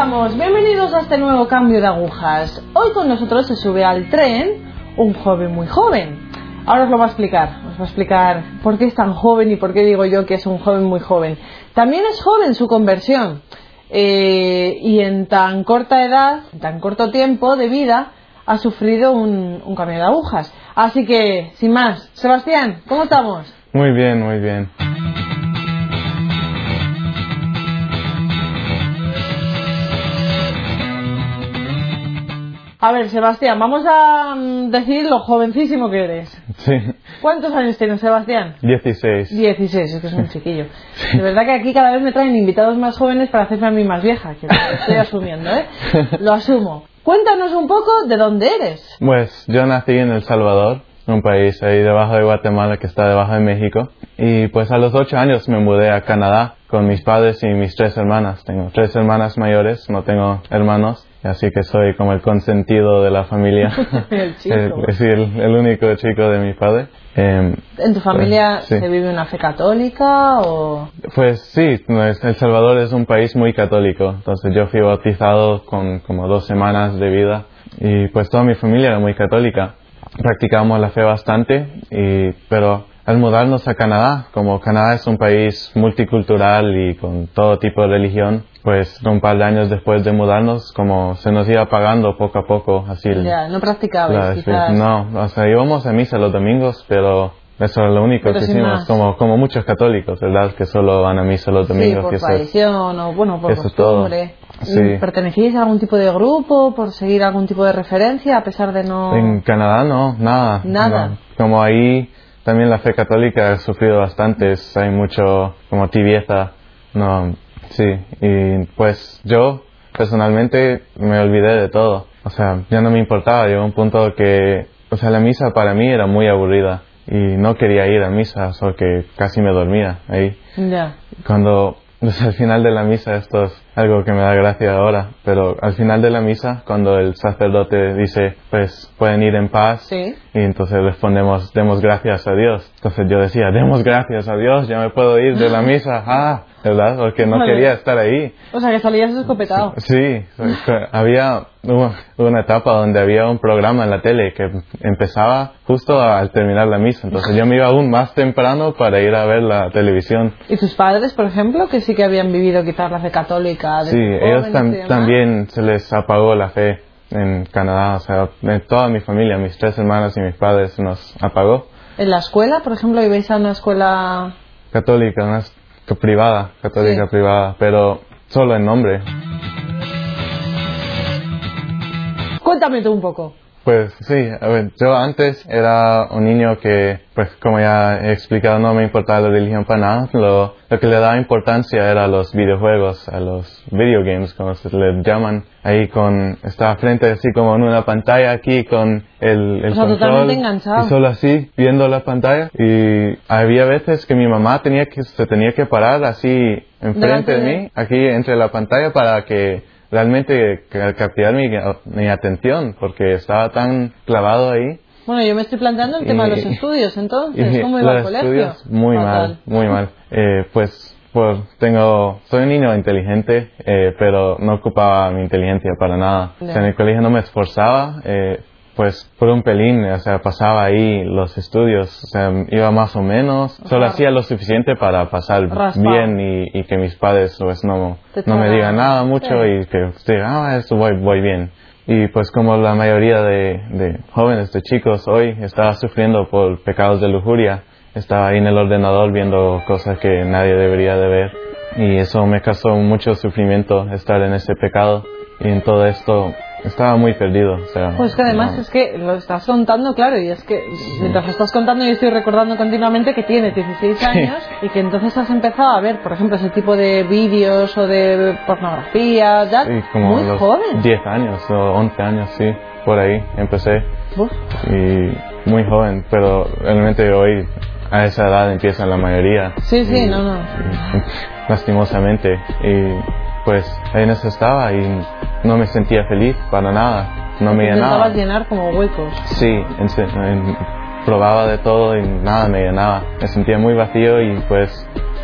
estamos? Bienvenidos a este nuevo cambio de agujas. Hoy con nosotros se sube al tren un joven muy joven. Ahora os lo va a explicar, os va a explicar por qué es tan joven y por qué digo yo que es un joven muy joven. También es joven su conversión eh, y en tan corta edad, en tan corto tiempo de vida, ha sufrido un, un cambio de agujas. Así que, sin más, Sebastián, ¿cómo estamos? Muy bien, muy bien. A ver, Sebastián, vamos a mm, decir lo jovencísimo que eres. Sí, ¿Cuántos años tienes, Sebastián? 16. 16, es que es un chiquillo. De verdad que aquí cada vez me traen invitados más jóvenes para hacerme a mí más vieja, que estoy asumiendo, ¿eh? Lo asumo. Cuéntanos un poco de dónde eres. Pues yo nací en El Salvador, un país ahí debajo de Guatemala que está debajo de México. Y pues a los 8 años me mudé a Canadá con mis padres y mis tres hermanas. Tengo tres hermanas mayores, no tengo hermanos. Así que soy como el consentido de la familia. El chico. Eh, Es decir, el, el único chico de mi padre. Eh, ¿En tu familia Sí. se vive una fe católica o...? Pues sí, El Salvador es un país muy católico, entonces yo fui bautizado con como dos semanas de vida y pues toda mi familia era muy católica. Practicamos la fe bastante, y, pero al mudarnos a Canadá, como Canadá es un país multicultural y con todo tipo de religión, pues un par de años después de mudarnos, como se nos iba apagando poco a poco, así Ya, no quizás. no, o sea, íbamos a misa los domingos, pero eso era lo único Pero que hicimos, más. como, como muchos católicos, ¿verdad? Que solo van a misa los Sí, domingos. por eso es- tradición o, bueno, por eso es costumbre. Sí. ¿Pertenecíais a algún tipo de grupo por seguir algún tipo de referencia a pesar de no...? En Canadá no, nada. Nada. no. Como ahí también la fe católica ha sufrido bastante, es- hay mucho como tibieza, no, sí. Y pues yo personalmente me olvidé de todo, o sea, ya no me importaba, llegó un punto que, o sea, la misa para mí era muy aburrida y no quería ir a misa, solo que casi me dormía ahí. Ya. cuando pues, al final de la misa, esto es algo que me da gracia ahora, pero al final de la misa, cuando el sacerdote dice, pues pueden ir en paz, Sí. y entonces respondemos, demos gracias a Dios. Entonces yo decía, demos gracias a Dios, ya me puedo ir de la misa, ah, ¿verdad? Porque no Vale. quería estar ahí. O sea, que salías escopetado. Sí, había una etapa donde había un programa en la tele que empezaba justo al terminar la misa, entonces yo me iba aún más temprano para ir a ver la televisión. ¿Y tus padres, por ejemplo, que sí que habían vivido quizás la fe católica? Sí, ellos tam- y también se les apagó la fe en Canadá, o sea, de toda mi familia, mis tres hermanas y mis padres nos apagó. ¿En la escuela, por ejemplo, ibais a una escuela...? Católica, una privada, católica Sí. privada, pero solo en nombre. Cuéntame tú un poco. Pues sí, a ver, yo antes era un niño que, pues como ya he explicado, no me importaba la religión para nada. Lo, lo que le daba importancia era a los videojuegos, a los video games, como se les llaman. Ahí con, estaba frente así como en una pantalla aquí con el, el O sea, control. totalmente enganchado. Y solo así, viendo la pantalla. Y había veces que mi mamá tenía que, se tenía que parar así enfrente de- mí, aquí entre la pantalla para que realmente ca- captar mi, mi atención porque estaba tan clavado ahí Bueno, yo me estoy planteando el tema de los estudios, entonces, ¿cómo iba al colegio? estudios, muy Fatal. mal muy mal Eh, pues por tengo soy un niño inteligente eh, pero no ocupaba mi inteligencia para nada o sea, en el colegio no me esforzaba eh, pues por un pelín, o sea, pasaba ahí los estudios, o sea, iba más o menos, solo Ajá. hacía lo suficiente para pasar Raspa. bien y, y que mis padres pues no, no me digan nada mucho Sí. y que digan, ah, esto voy, voy bien. Y pues como la mayoría de, de jóvenes, de chicos hoy, estaba sufriendo por pecados de lujuria, estaba ahí en el ordenador viendo cosas que nadie debería de ver. Y eso me causó mucho sufrimiento estar en ese pecado. Y en todo esto estaba muy perdido. O sea, Pues que además no- es que lo estás contando, claro, y es que mientras lo estás contando yo estoy recordando continuamente que tienes 16 años y que entonces has empezado a ver, por ejemplo, ese tipo de vídeos o de pornografía, ya, Sí, como muy los joven. 10 años o 11 años, sí, por ahí empecé. Uf, Y muy joven, pero realmente hoy a esa edad empiezan la mayoría. Sí, sí, Y- no, no. y- lastimosamente. Y pues ahí en eso estaba y no me sentía feliz para nada. No me llenaba. Llenar como huecos. Sí, en en- probaba de todo y nada me llenaba. Me sentía muy vacío y pues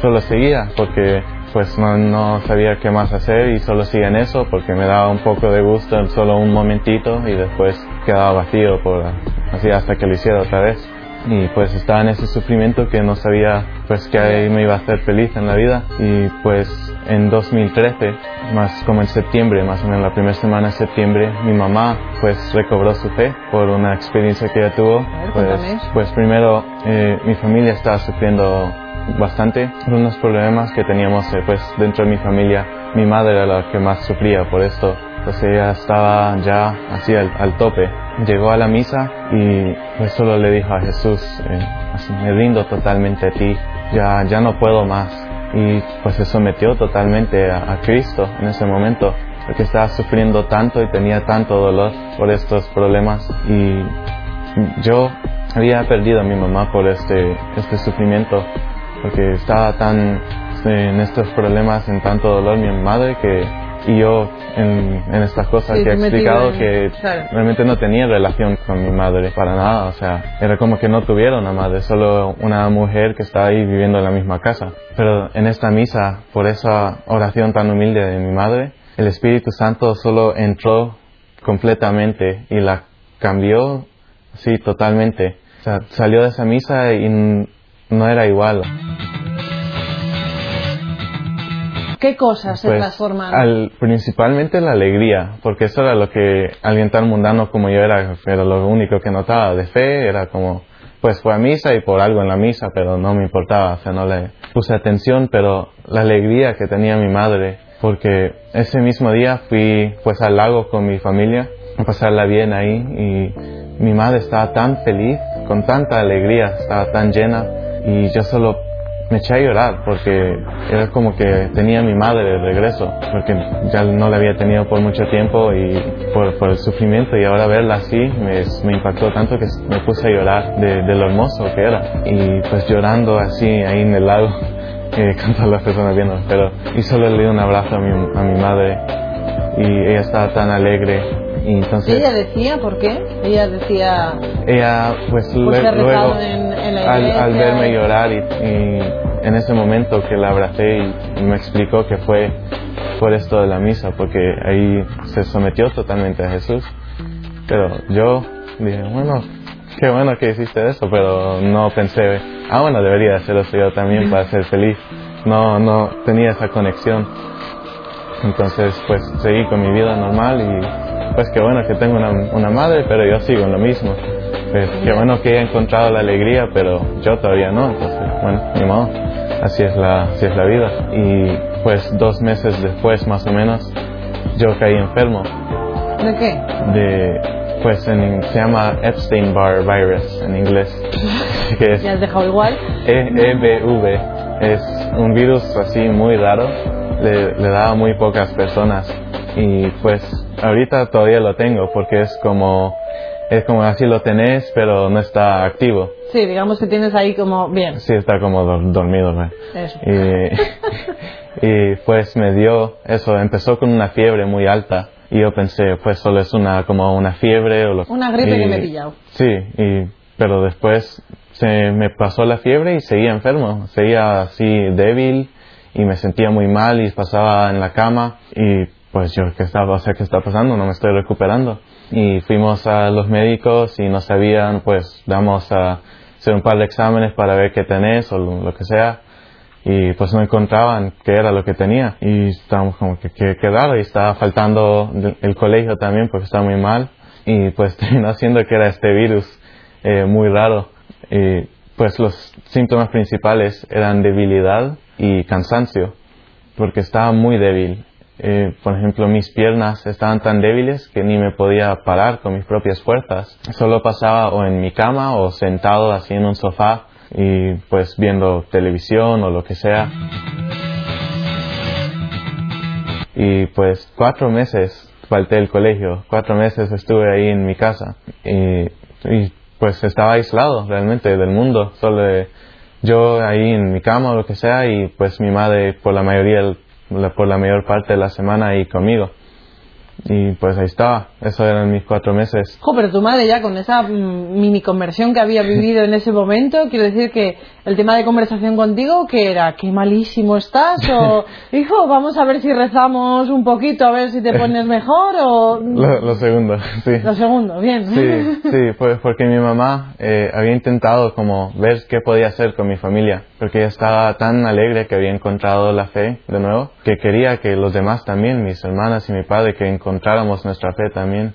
solo seguía porque pues no, no, sabía qué más hacer y solo sigue en eso porque me daba un poco de gusto en solo un momentito y después quedaba vacío por así hasta que lo hiciera otra vez y pues estaba en ese sufrimiento que no sabía pues que me iba a hacer feliz en la vida. Y pues en 2013 más como en septiembre más o menos la primera semana de septiembre mi mamá pues recobró su fe por una experiencia que ella tuvo. Pues, pues primero eh, mi familia estaba sufriendo bastante por unos problemas que teníamos eh, pues dentro de mi familia. Mi madre era la que más sufría por esto. Pues ella estaba ya así al, tope. Llegó a la misa y pues solo le dijo a Jesús, eh, así, me rindo totalmente a ti, ya, ya no puedo más. Y pues se sometió totalmente a, Cristo en ese momento, porque estaba sufriendo tanto y tenía tanto dolor por estos problemas. Y yo había perdido a mi mamá por este, este sufrimiento, porque estaba tan en estos problemas, en tanto dolor mi madre que y yo en, estas cosas que he explicado que realmente no tenía relación con mi madre para nada, o sea, era como que no tuviera una madre, solo una mujer que está ahí viviendo en la misma casa. Pero en esta misa, por esa oración tan humilde de mi madre, el Espíritu Santo solo entró completamente y la cambió, sí, totalmente. O sea, salió de esa misa y no era igual. ¿Qué cosas se pues, transformaron? principalmente la alegría, porque eso era lo que alguien tan mundano como yo era, era lo único que notaba de fe, era como, pues fue a misa y por algo en la misa, pero no me importaba, o sea, no le puse atención, pero la alegría que tenía mi madre, porque ese mismo día fui pues al lago con mi familia a pasarla bien ahí y mi madre estaba tan feliz, con tanta alegría, estaba tan llena y yo solo me eché a llorar porque era como que tenía a mi madre de regreso, porque ya no la había tenido por mucho tiempo y por, el sufrimiento. Y ahora verla así me, me, impactó tanto que me puse a llorar de, lo hermoso que era. Y pues llorando así ahí en el lago eh, con todas las personas viendo, pero y solo le di un abrazo a mi, a mi madre y ella estaba tan alegre y entonces ella decía por qué ella decía ella pues luego al, verme llorar y, en ese momento que la abracé y, me explicó que fue por esto de la misa porque ahí se sometió totalmente a Jesús. Pero yo dije bueno qué bueno que hiciste eso pero no pensé ah bueno debería hacerlo yo también para ser feliz no no tenía esa conexión. Entonces, pues seguí con mi vida normal y pues qué bueno que tengo una, una madre, pero yo sigo en lo mismo. Pues qué bueno que he encontrado la alegría, pero yo todavía no. Entonces, bueno, ni modo. Así es la, así es la vida. Y pues dos meses después, más o menos, yo caí enfermo. ¿De qué? De, pues en, se llama Epstein-Barr virus en inglés. que es ¿Ya has dejado igual? EBV. Es un virus así muy raro le, le daba muy pocas personas y pues ahorita todavía lo tengo porque es como es como así lo tenés pero no está activo. Sí digamos que tienes ahí como bien. Sí está como dormido Y, y pues me dio eso empezó con una fiebre muy alta y yo pensé pues solo es una como una fiebre o lo, una gripe que me he pillado. Sí y pero después se me pasó la fiebre y seguía enfermo seguía así débil y me sentía muy mal y pasaba en la cama y pues yo, ¿qué está, o sea, ¿qué está pasando? No me estoy recuperando. Y fuimos a los médicos y no sabían, pues vamos a hacer un par de exámenes para ver qué tenés o lo, que sea. Y pues no encontraban qué era lo que tenía. Y estábamos como que qué raro y estaba faltando el colegio también porque estaba muy mal. Y pues terminó siendo que era este virus eh, muy raro. Y pues los síntomas principales eran debilidad, y cansancio, porque estaba muy débil. Eh, por ejemplo, mis piernas estaban tan débiles que ni me podía parar con mis propias fuerzas. Solo pasaba o en mi cama o sentado así en un sofá y pues viendo televisión o lo que sea. Y pues cuatro meses falté el colegio, cuatro meses estuve ahí en mi casa y, pues estaba aislado realmente del mundo, solo yo ahí en mi cama o lo que sea y pues mi madre por la mayoría por la mayor parte de la semana ahí conmigo y pues ahí estaba, eso eran mis cuatro meses. Jo, pero tu madre ya con esa mm, mini conversión que había vivido en ese momento, quiero decir que el tema de conversación contigo, que era, qué malísimo estás, o hijo, vamos a ver si rezamos un poquito, a ver si te pones mejor, o... Lo, segundo, sí. Lo segundo, bien. Sí, sí, pues porque mi mamá eh, había intentado como ver qué podía hacer con mi familia, porque ella estaba tan alegre que había encontrado la fe de nuevo, que quería que los demás también, mis hermanas y mi padre, que encontráramos nuestra fe también,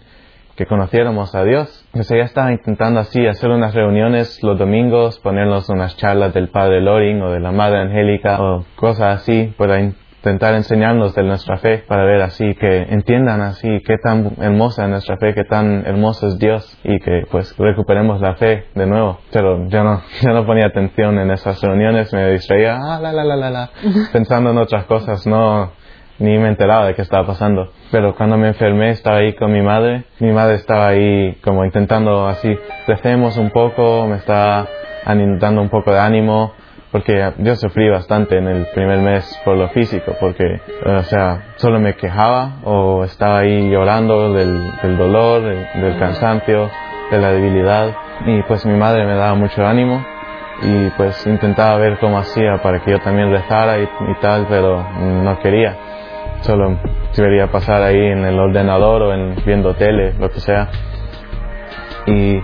que conociéramos a Dios. Entonces ella estaba intentando así hacer unas reuniones los domingos, ponernos unas charlas del Padre Loring o de la Madre Angélica o cosas así para intentar enseñarnos de nuestra fe para ver así que entiendan así qué tan hermosa es nuestra fe, qué tan hermoso es Dios y que pues recuperemos la fe de nuevo. Pero yo no, yo no ponía atención en esas reuniones, me distraía, ah, la, la, la, la, la, pensando en otras cosas, no, ni me enteraba de qué estaba pasando. Pero cuando me enfermé estaba ahí con mi madre, mi madre estaba ahí como intentando así, recemos un poco, me estaba dando un poco de ánimo, porque yo sufrí bastante en el primer mes por lo físico, porque, o sea, solo me quejaba o estaba ahí llorando del, del dolor, del, cansancio, de la debilidad, y pues mi madre me daba mucho ánimo y pues intentaba ver cómo hacía para que yo también rezara y tal, pero no quería solo debería pasar ahí en el ordenador o en viendo tele, lo que sea. Y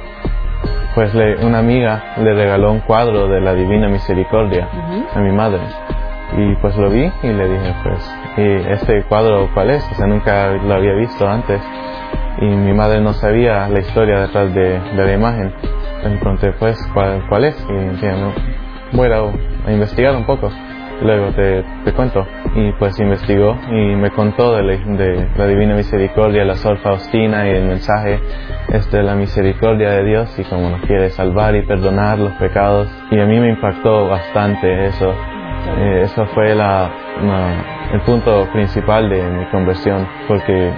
pues le, una amiga le regaló un cuadro de la Divina Misericordia a mi madre. Y pues lo vi y le dije, pues, ¿y este cuadro cuál es? O sea, nunca lo había visto antes. Y mi madre no sabía la historia detrás de, la imagen. Le pregunté, pues, ¿cuál, cuál es? Y dije, no, voy a investigar un poco luego te, te, cuento. Y pues investigó y me contó de la, Divina Misericordia, la Sor Faustina y el mensaje este de la misericordia de Dios y cómo nos quiere salvar y perdonar los pecados. Y a mí me impactó bastante eso. Eh, eso fue la, el punto principal de mi conversión, porque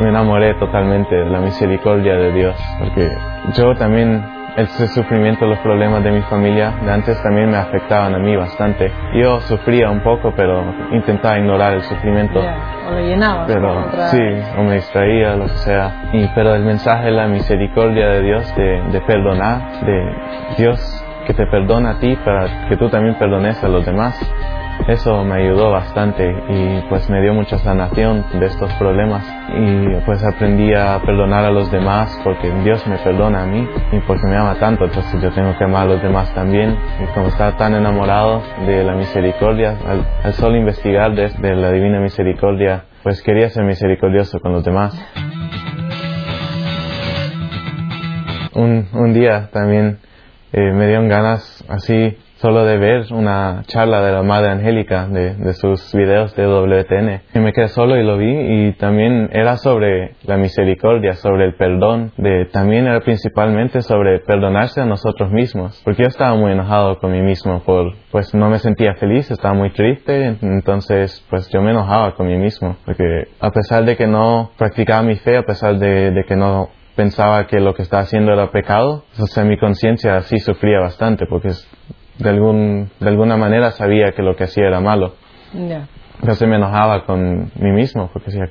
me enamoré totalmente de la misericordia de Dios, porque yo también ese sufrimiento, los problemas de mi familia de antes también me afectaban a mí bastante. Yo sufría un poco, pero intentaba ignorar el sufrimiento. O lo llenaba. Pero sí, o me distraía, lo que sea. Y, pero el mensaje de la misericordia de Dios, de, de perdonar, de Dios que te perdona a ti para que tú también perdones a los demás eso me ayudó bastante y pues me dio mucha sanación de estos problemas. Y pues aprendí a perdonar a los demás porque Dios me perdona a mí y porque me ama tanto, entonces yo tengo que amar a los demás también. Y como estaba tan enamorado de la misericordia, al, solo investigar de, la divina misericordia, pues quería ser misericordioso con los demás. Un, un día también eh, me dieron ganas así solo de ver una charla de la Madre Angélica de, de, sus videos de WTN. Y me quedé solo y lo vi y también era sobre la misericordia, sobre el perdón, de, también era principalmente sobre perdonarse a nosotros mismos. Porque yo estaba muy enojado con mí mismo por, pues no me sentía feliz, estaba muy triste, entonces pues yo me enojaba con mí mismo. Porque a pesar de que no practicaba mi fe, a pesar de, de que no pensaba que lo que estaba haciendo era pecado, o sea, mi conciencia sí sufría bastante porque de, algún, de alguna manera sabía que lo que hacía era malo. Entonces me enojaba con mí mismo porque decía,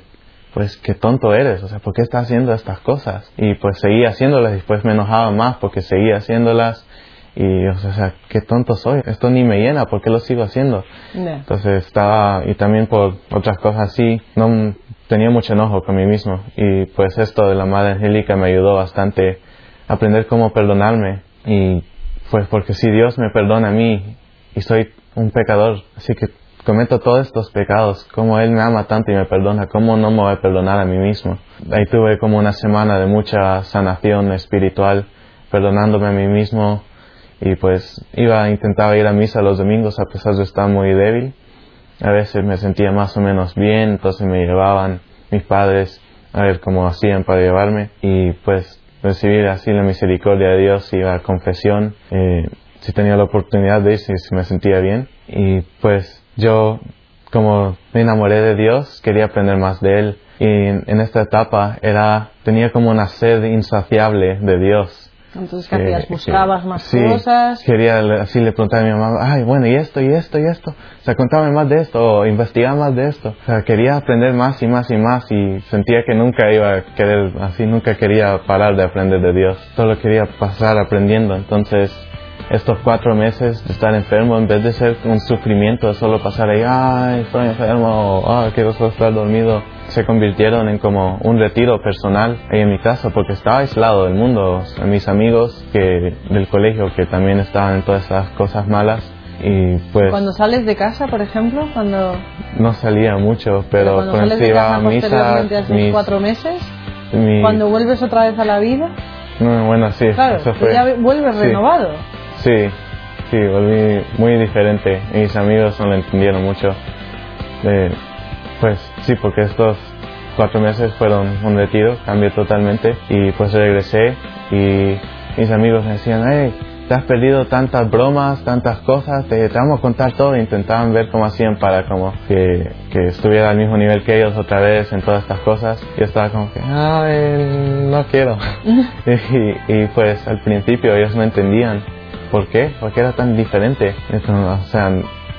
pues qué tonto eres, o sea, ¿por qué estás haciendo estas cosas? Y pues seguía haciéndolas y después me enojaba más porque seguía haciéndolas y, o sea, qué tonto soy, esto ni me llena, ¿por qué lo sigo haciendo? Entonces estaba, y también por otras cosas así, no tenía mucho enojo con mí mismo y pues esto de la Madre Angélica me ayudó bastante a aprender cómo perdonarme y pues porque si Dios me perdona a mí y soy un pecador, así que cometo todos estos pecados, como Él me ama tanto y me perdona, ¿cómo no me voy a perdonar a mí mismo? Ahí tuve como una semana de mucha sanación espiritual, perdonándome a mí mismo y pues iba, intentaba ir a misa los domingos a pesar de estar muy débil. A veces me sentía más o menos bien, entonces me llevaban mis padres a ver cómo hacían para llevarme y pues recibir así la misericordia de Dios, iba a confesión, eh, si tenía la oportunidad de ir, si, me sentía bien. Y pues yo, como me enamoré de Dios, quería aprender más de Él. Y en, esta etapa era, tenía como una sed insaciable de Dios. Entonces, ¿qué Eh, hacías? que- ¿Buscabas más sí, cosas? Quería así le preguntaba a mi mamá, ay, bueno, y esto, y esto, y esto. O sea, contame más de esto, o investigar más de esto. O sea, quería aprender más y más y más y sentía que nunca iba a querer, así nunca quería parar de aprender de Dios. Solo quería pasar aprendiendo. Entonces, estos cuatro meses de estar enfermo, en vez de ser un sufrimiento, de solo pasar ahí, ay, estoy enfermo, o, ay, quiero solo estar dormido, se convirtieron en como un retiro personal ahí en mi casa, porque estaba aislado del mundo, mis amigos que del colegio que también estaban en todas esas cosas malas, y pues Cuando sales de casa, por ejemplo, cuando, no salía mucho, pero cuando sales iba a misa, mis- cuatro meses, mi- cuando vuelves otra vez a la vida, no, bueno, sí, claro, eso fue. ya vuelves sí. renovado. Sí, sí, volví muy diferente. Mis amigos no lo entendieron mucho. Eh, pues sí, porque estos cuatro meses fueron un retiro, cambié totalmente. Y pues regresé y mis amigos me decían, hey, te has perdido tantas bromas, tantas cosas, te, te vamos a contar todo. Intentaban ver cómo hacían para como que, que estuviera al mismo nivel que ellos otra vez en todas estas cosas. Yo estaba como que, ay, no quiero. y, y pues al principio ellos no entendían ¿Por qué? ¿Por qué era tan diferente? O sea,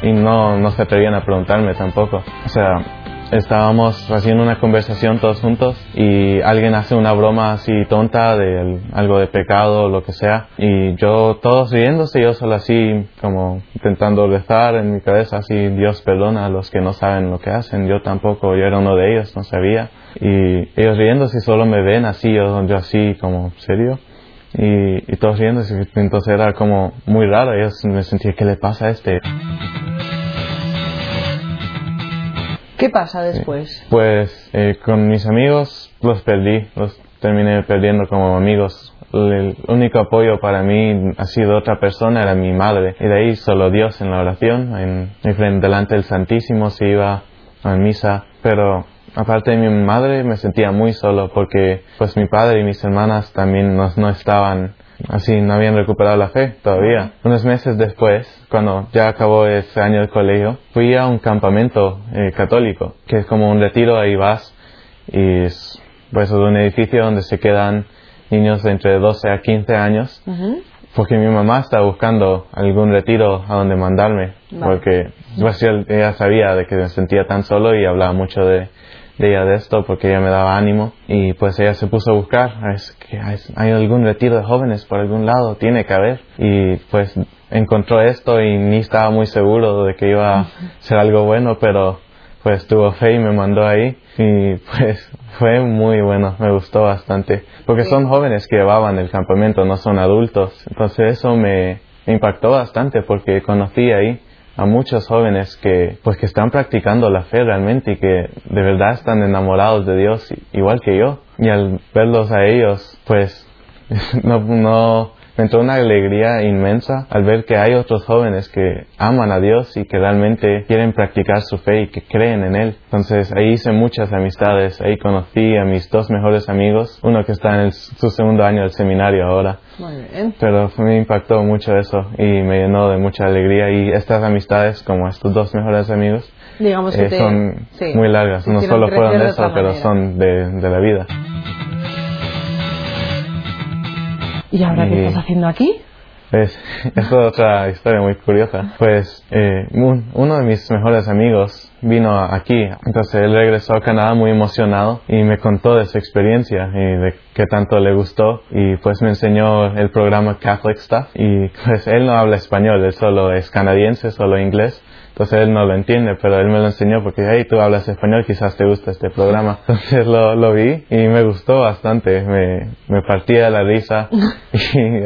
y no, no se atrevían a preguntarme tampoco. O sea, estábamos haciendo una conversación todos juntos y alguien hace una broma así tonta de algo de pecado o lo que sea y yo todos riéndose yo solo así como intentando rezar en mi cabeza así Dios perdona a los que no saben lo que hacen yo tampoco yo era uno de ellos no sabía y ellos riéndose solo me ven así yo, yo así como serio y, y todos riéndose, entonces era como muy raro, yo me sentía, ¿qué le pasa a este? ¿Qué pasa después? Pues eh, con mis amigos los perdí, los terminé perdiendo como amigos. El único apoyo para mí ha sido otra persona, era mi madre. Y de ahí solo Dios en la oración, en, en delante del Santísimo, se iba a misa. Pero aparte de mi madre me sentía muy solo porque pues mi padre y mis hermanas también no, no estaban así, no habían recuperado la fe todavía. Unos meses después, cuando ya acabó ese año de colegio, fui a un campamento eh, católico, que es como un retiro, ahí vas y es pues un edificio donde se quedan niños de entre 12 a 15 años porque mi mamá está buscando algún retiro a donde mandarme, porque pues, ella sabía de que me sentía tan solo y hablaba mucho de, de ella de esto porque ella me daba ánimo y pues ella se puso a buscar, es que hay, algún retiro de jóvenes por algún lado, tiene que haber. Y pues encontró esto y ni estaba muy seguro de que iba a ser algo bueno, pero pues tuvo fe y me mandó ahí. Y pues fue muy bueno, me gustó bastante, porque son jóvenes que llevaban el campamento, no son adultos, entonces eso me impactó bastante porque conocí ahí a muchos jóvenes que pues que están practicando la fe realmente y que de verdad están enamorados de Dios igual que yo. Y al verlos a ellos pues no, no me entró una alegría inmensa al ver que hay otros jóvenes que aman a Dios y que realmente quieren practicar su fe y que creen en Él. Entonces ahí hice muchas amistades, ahí conocí a mis dos mejores amigos, uno que está en el- su segundo año del seminario ahora, Muy bien. pero me impactó mucho eso y me llenó de mucha alegría y estas amistades como estos dos mejores amigos Digamos que eh, te- son sí, muy largas, no solo fueron eso, pero son de, de la vida. ¿Y ahora qué estás haciendo aquí? Pues, es otra historia muy curiosa. Pues, eh, un- uno de mis mejores amigos vino aquí, entonces él regresó a Canadá muy emocionado y me contó de su experiencia y de qué tanto le gustó y pues me enseñó el programa Catholic Stuff y pues él no habla español, él solo es canadiense, solo inglés. Entonces él no lo entiende, pero él me lo enseñó porque, hey, tú hablas español, quizás te gusta este programa. Entonces lo, lo vi y me gustó bastante, me, me partía de la risa y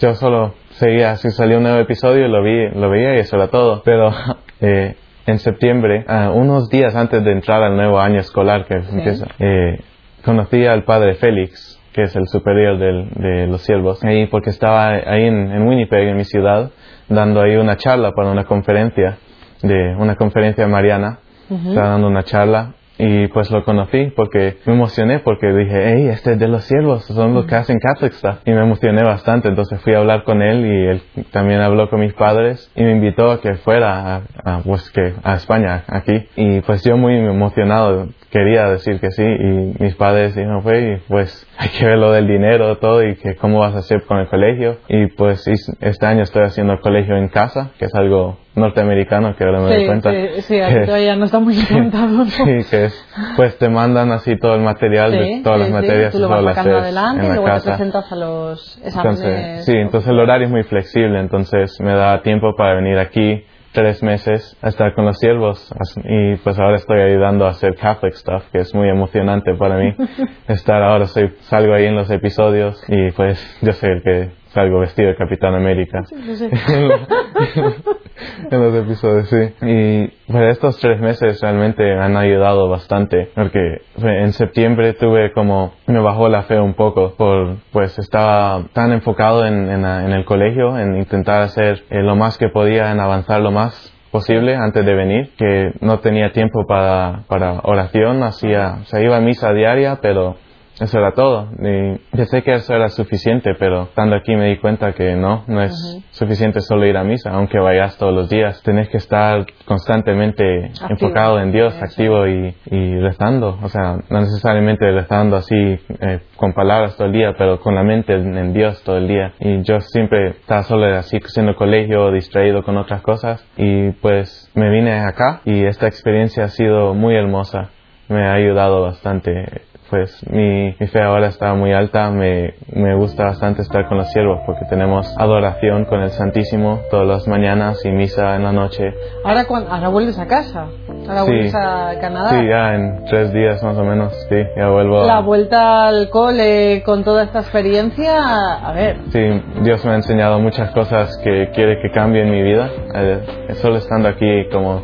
yo solo seguía, si salía un nuevo episodio lo vi, lo veía y eso era todo. Pero eh, en septiembre, ah, unos días antes de entrar al nuevo año escolar que empieza, eh, conocí al padre Félix, que es el superior del- de los siervos, ahí porque estaba ahí en, en Winnipeg, en mi ciudad, dando ahí una charla para una conferencia, de una conferencia mariana, estaba dando una charla y pues lo conocí porque me emocioné porque dije, hey, este es de los siervos, son los que hacen Catholic stuff. Y me emocioné bastante, entonces fui a hablar con él y él también habló con mis padres y me invitó a que fuera a, pues que a España, aquí. Y pues yo muy emocionado quería decir que sí y mis padres dijeron, pues, pues hay que ver lo del dinero, todo y que cómo vas a hacer con el colegio. Y pues este año estoy haciendo el colegio en casa, que es algo norteamericano que ahora me doy cuenta. Sí, sí, todavía no está muy implementado. sí, que es, pues te mandan así todo el material de todas las materias tú lo vas sacando adelante y luego te presentas a los exámenes. Entonces, sí, entonces el horario es muy flexible, entonces me da tiempo para venir aquí tres meses a estar con los siervos y pues ahora estoy ayudando a hacer Catholic stuff que es muy emocionante para mí estar ahora soy, salgo ahí en los episodios y pues yo sé que salgo vestido de Capitán América en los episodios, sí. Y pues estos tres meses realmente me han ayudado bastante, porque en septiembre tuve como, me bajó la fe un poco, por, pues estaba tan enfocado en, en, el colegio, en intentar hacer eh, lo más que podía, en avanzar lo más posible antes de venir, que no tenía tiempo para, para oración, hacía, o sea, iba a misa diaria, pero eso era todo. Y pensé que eso era suficiente, pero estando aquí me di cuenta que no, no es suficiente solo ir a misa, aunque vayas todos los días. Tienes que estar constantemente enfocado en Dios, activo y, y, rezando. O sea, no necesariamente rezando así eh, con palabras todo el día, pero con la mente en, Dios todo el día. Y yo siempre estaba solo así haciendo colegio, distraído con otras cosas. Y pues me vine acá y esta experiencia ha sido muy hermosa. Me ha ayudado bastante pues mi, mi, fe ahora está muy alta, me, me, gusta bastante estar con los siervos porque tenemos adoración con el Santísimo todas las mañanas y misa en la noche. ¿Ahora, ahora vuelves a casa? ¿Ahora vuelves a Canadá? Sí, ya en tres días más o menos, sí, ya vuelvo. La vuelta al cole con toda esta experiencia, a ver. Sí, Dios me ha enseñado muchas cosas que quiere que cambie en mi vida. Eh, solo estando aquí como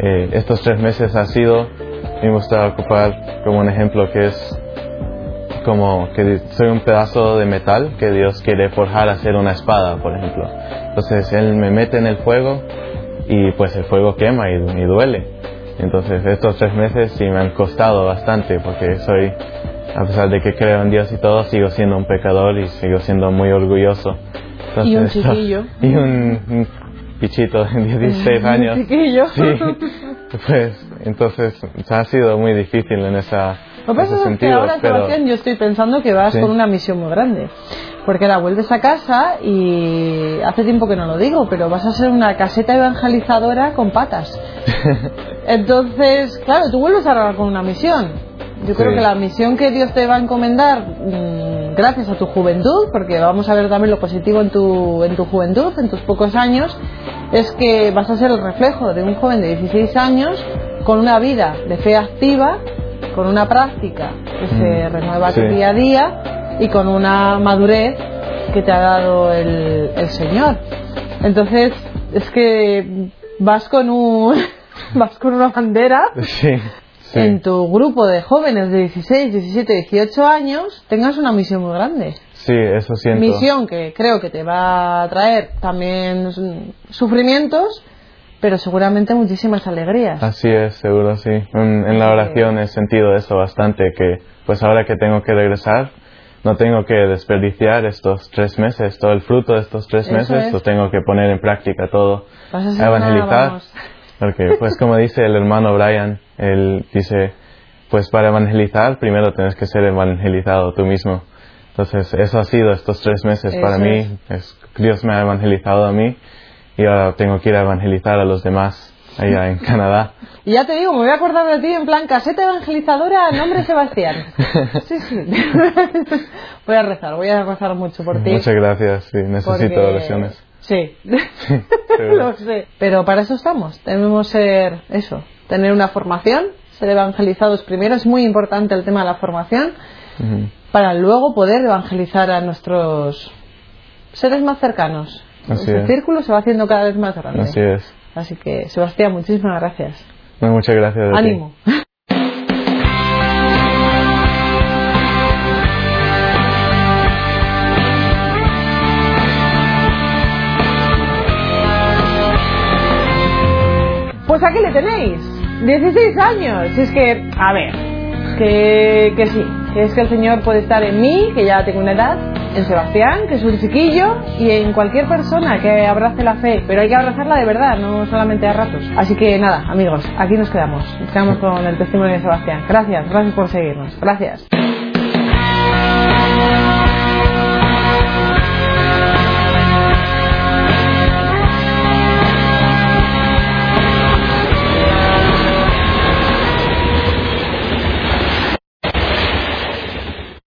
eh, estos tres meses ha sido me gusta ocupar como un ejemplo que es como que soy un pedazo de metal que Dios quiere forjar a hacer una espada, por ejemplo. Entonces Él me mete en el fuego y pues el fuego quema y, duele. Entonces estos tres meses sí me han costado bastante porque soy, a pesar de que creo en Dios y todo, sigo siendo un pecador y sigo siendo muy orgulloso. y un chiquillo. Y un, pichito de 16 años. Sí, pues entonces ha sido muy difícil en esa Lo que pasa es que ahora, Sebastián, yo estoy pensando que vas con una misión muy grande. Porque ahora vuelves a casa y hace tiempo que no lo digo, pero vas a ser una caseta evangelizadora con patas. Entonces, claro, tú vuelves a grabar con una misión. Yo creo que la misión que Dios te va a encomendar, mm, gracias a tu juventud, porque vamos a ver también lo positivo en tu, en tu juventud, en tus pocos años, es que vas a ser el reflejo de un joven de 16 años con una vida de fe activa, con una práctica que se mm, renueva día a día y con una madurez que te ha dado el, Señor. Entonces, es que vas con un vas con una bandera en tu grupo de jóvenes de 16, 17, 18 años, tengas una misión muy grande. Sí, eso siento. Misión que creo que te va a traer también sufrimientos, pero seguramente muchísimas alegrías. Así es, seguro, sí. En, la oración he sentido eso bastante, que pues ahora que tengo que regresar, no tengo que desperdiciar estos tres meses, todo el fruto de estos tres meses, lo tengo que poner en práctica todo, a evangelizar. porque pues como dice el hermano Brian, él dice, pues para evangelizar primero tienes que ser evangelizado tú mismo. Entonces eso ha sido estos tres meses para mí, es, Dios me ha evangelizado a mí y ahora tengo que ir a evangelizar a los demás allá en Canadá. Y ya te digo, me voy a acordar de ti en plan caseta evangelizadora, nombre Sebastián. Sí, sí. voy a rezar, voy a rezar mucho por ti. Muchas gracias, sí, necesito oraciones. Sí, lo sé. Pero para eso estamos, debemos ser eso, tener una formación, ser evangelizados primero, es muy importante el tema de la formación, para luego poder evangelizar a nuestros seres más cercanos, el círculo se va haciendo cada vez más grande. Así es. Así que, Sebastián, muchísimas gracias. muchas gracias. Ánimo. Tenéis 16 años. Es que, a ver, que, que sí, que es que el Señor puede estar en mí, que ya tengo una edad, en Sebastián, que es un chiquillo, y en cualquier persona que abrace la fe, pero hay que abrazarla de verdad, no solamente a ratos. Así que nada, amigos, aquí nos quedamos. Nos quedamos con el testimonio de Sebastián. Gracias, gracias por seguirnos. Gracias.